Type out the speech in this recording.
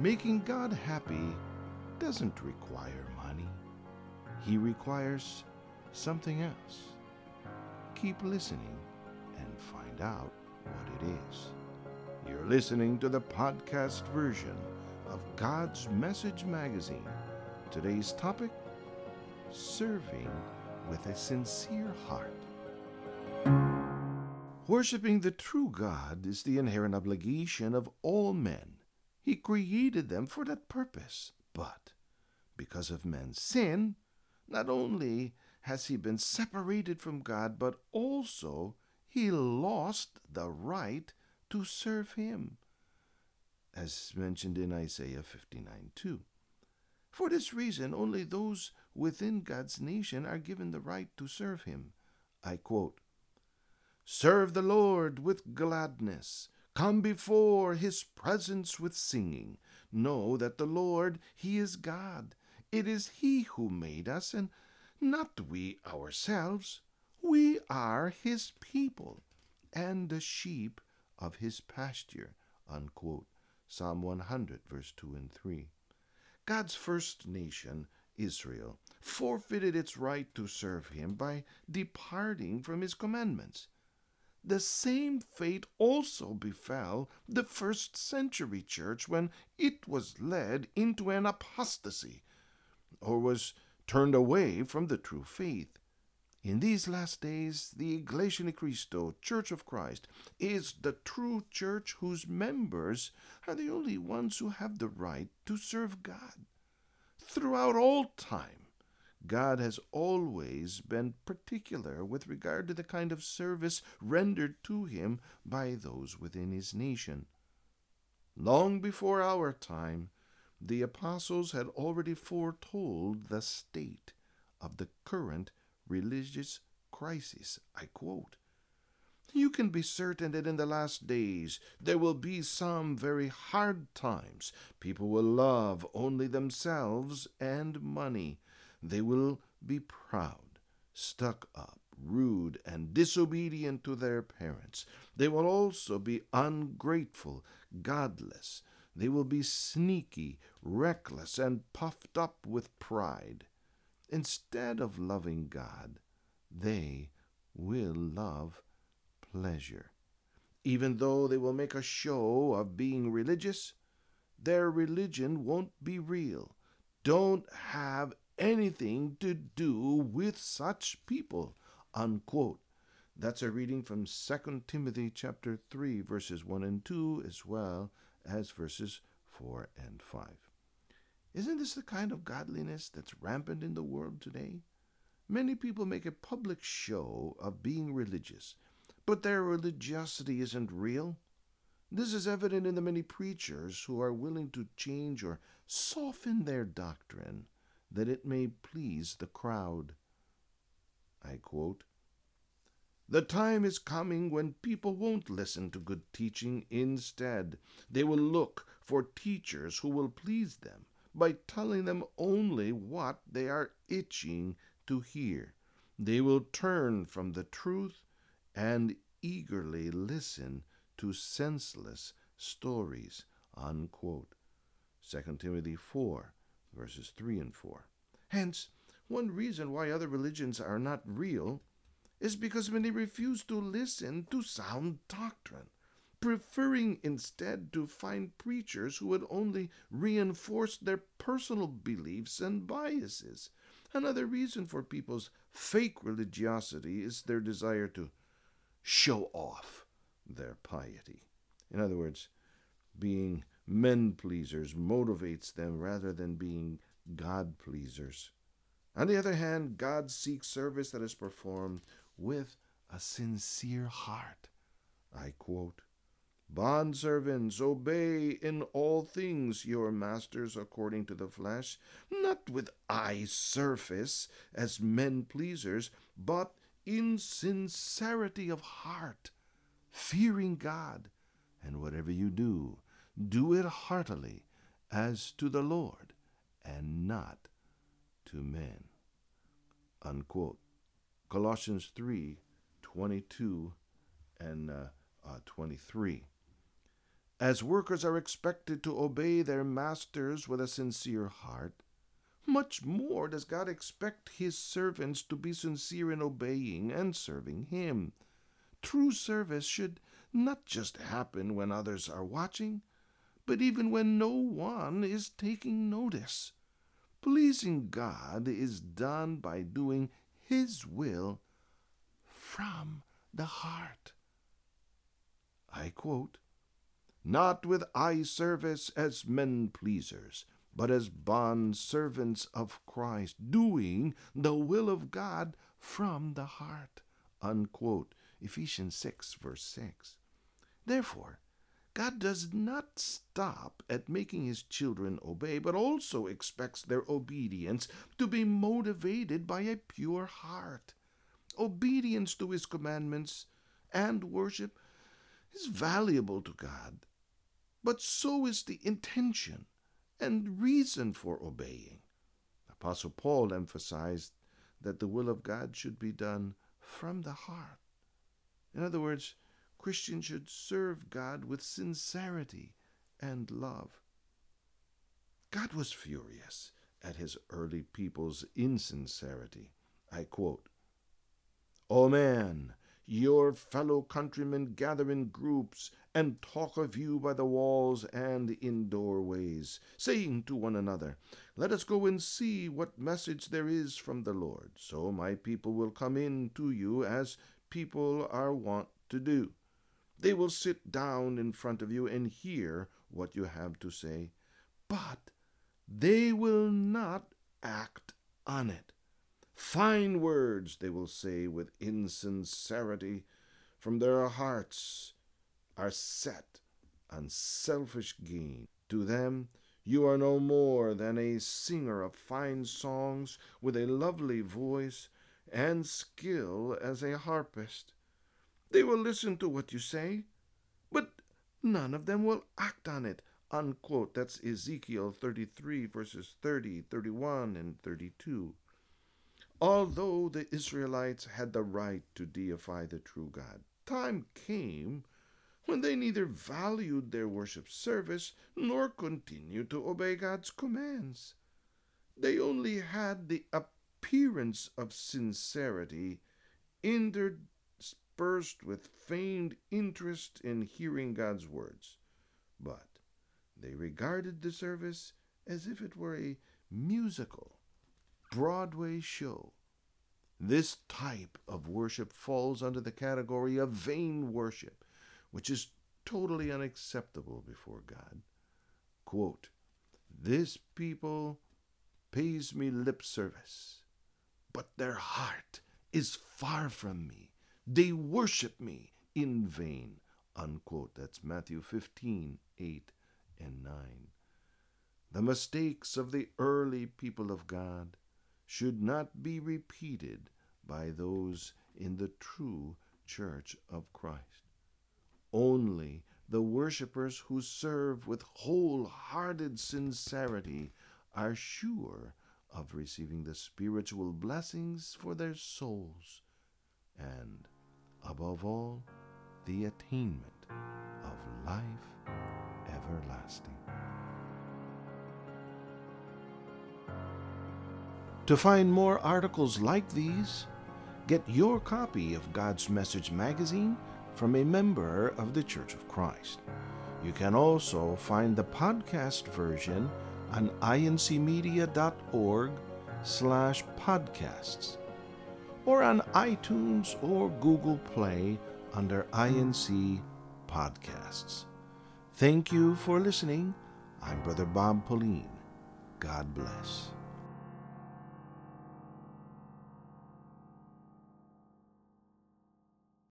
Making God happy doesn't require money, He requires something else. Keep listening and find out what it is. You're listening to the podcast version of God's Message Magazine. Today's topic Serving with a Sincere Heart. Worshipping the true God is the inherent obligation of all men. He created them for that purpose. But because of man's sin, not only has he been separated from God, but also he lost the right to serve him, as mentioned in Isaiah 59 2. For this reason, only those within God's nation are given the right to serve him. I quote Serve the Lord with gladness. Come before his presence with singing. Know that the Lord, he is God. It is he who made us, and not we ourselves. We are his people and the sheep of his pasture. Unquote. Psalm 100, verse 2 and 3. God's first nation, Israel, forfeited its right to serve him by departing from his commandments. The same fate also befell the first century church when it was led into an apostasy, or was turned away from the true faith. In these last days, the Iglesia Ni Cristo, Church of Christ, is the true church whose members are the only ones who have the right to serve God. Throughout all time, God has always been particular with regard to the kind of service rendered to Him by those within His nation. Long before our time, the apostles had already foretold the state of the current religious crisis. I quote You can be certain that in the last days there will be some very hard times. People will love only themselves and money. They will be proud, stuck up, rude, and disobedient to their parents. They will also be ungrateful, godless. They will be sneaky, reckless, and puffed up with pride. Instead of loving God, they will love pleasure. Even though they will make a show of being religious, their religion won't be real. Don't have anything to do with such people. Unquote. That's a reading from 2 Timothy chapter 3 verses 1 and 2 as well as verses 4 and 5. Isn't this the kind of godliness that's rampant in the world today? Many people make a public show of being religious, but their religiosity isn't real. This is evident in the many preachers who are willing to change or soften their doctrine that it may please the crowd. I quote The time is coming when people won't listen to good teaching. Instead, they will look for teachers who will please them by telling them only what they are itching to hear. They will turn from the truth and eagerly listen to senseless stories. Unquote. 2 Timothy 4, verses 3 and 4. Hence, one reason why other religions are not real is because many refuse to listen to sound doctrine, preferring instead to find preachers who would only reinforce their personal beliefs and biases. Another reason for people's fake religiosity is their desire to show off their piety. In other words, being men pleasers motivates them rather than being God pleasers. On the other hand, God seeks service that is performed with a sincere heart. I quote, Bondservants, obey in all things your masters according to the flesh, not with eye service as men pleasers, but in sincerity of heart, fearing God. And whatever you do, do it heartily, as to the Lord, and not to men. Unquote. Colossians 3 22 and uh, uh, 23. as workers are expected to obey their masters with a sincere heart, much more does God expect His servants to be sincere in obeying and serving Him. True service should not just happen when others are watching, but even when no one is taking notice. Pleasing God is done by doing His will from the heart. I quote, Not with eye service as men pleasers, but as bond servants of Christ, doing the will of God from the heart. Unquote. Ephesians 6, verse 6. Therefore, God does not stop at making his children obey, but also expects their obedience to be motivated by a pure heart. Obedience to his commandments and worship is valuable to God, but so is the intention and reason for obeying. Apostle Paul emphasized that the will of God should be done from the heart. In other words, Christians should serve God with sincerity and love. God was furious at his early people's insincerity. I quote, O man, your fellow countrymen gather in groups and talk of you by the walls and in doorways, saying to one another, Let us go and see what message there is from the Lord. So my people will come in to you as people are wont to do. They will sit down in front of you and hear what you have to say, but they will not act on it. Fine words they will say with insincerity, from their hearts are set on selfish gain. To them, you are no more than a singer of fine songs with a lovely voice and skill as a harpist. They will listen to what you say, but none of them will act on it. Unquote. That's Ezekiel 33, verses 30, 31, and 32. Although the Israelites had the right to deify the true God, time came when they neither valued their worship service nor continued to obey God's commands. They only had the appearance of sincerity interspersed with feigned interest in hearing God's words, but they regarded the service as if it were a musical Broadway show. This type of worship falls under the category of vain worship, which is totally unacceptable before God. Quote, This people pays me lip service, but their heart is far from me. They worship me in vain. Unquote. That's Matthew 15, 8 and 9. The mistakes of the early people of God should not be repeated by those in the true church of Christ. Only the worshippers who serve with wholehearted sincerity are sure of receiving the spiritual blessings for their souls and, above all, the attainment of life everlasting. To find more articles like these, get your copy of God's Message magazine from a member of the Church of Christ. You can also find the podcast version on incmedia.org slash podcasts or on iTunes or Google Play under INC Podcasts. Thank you for listening. I'm Brother Bob Pauline. God bless.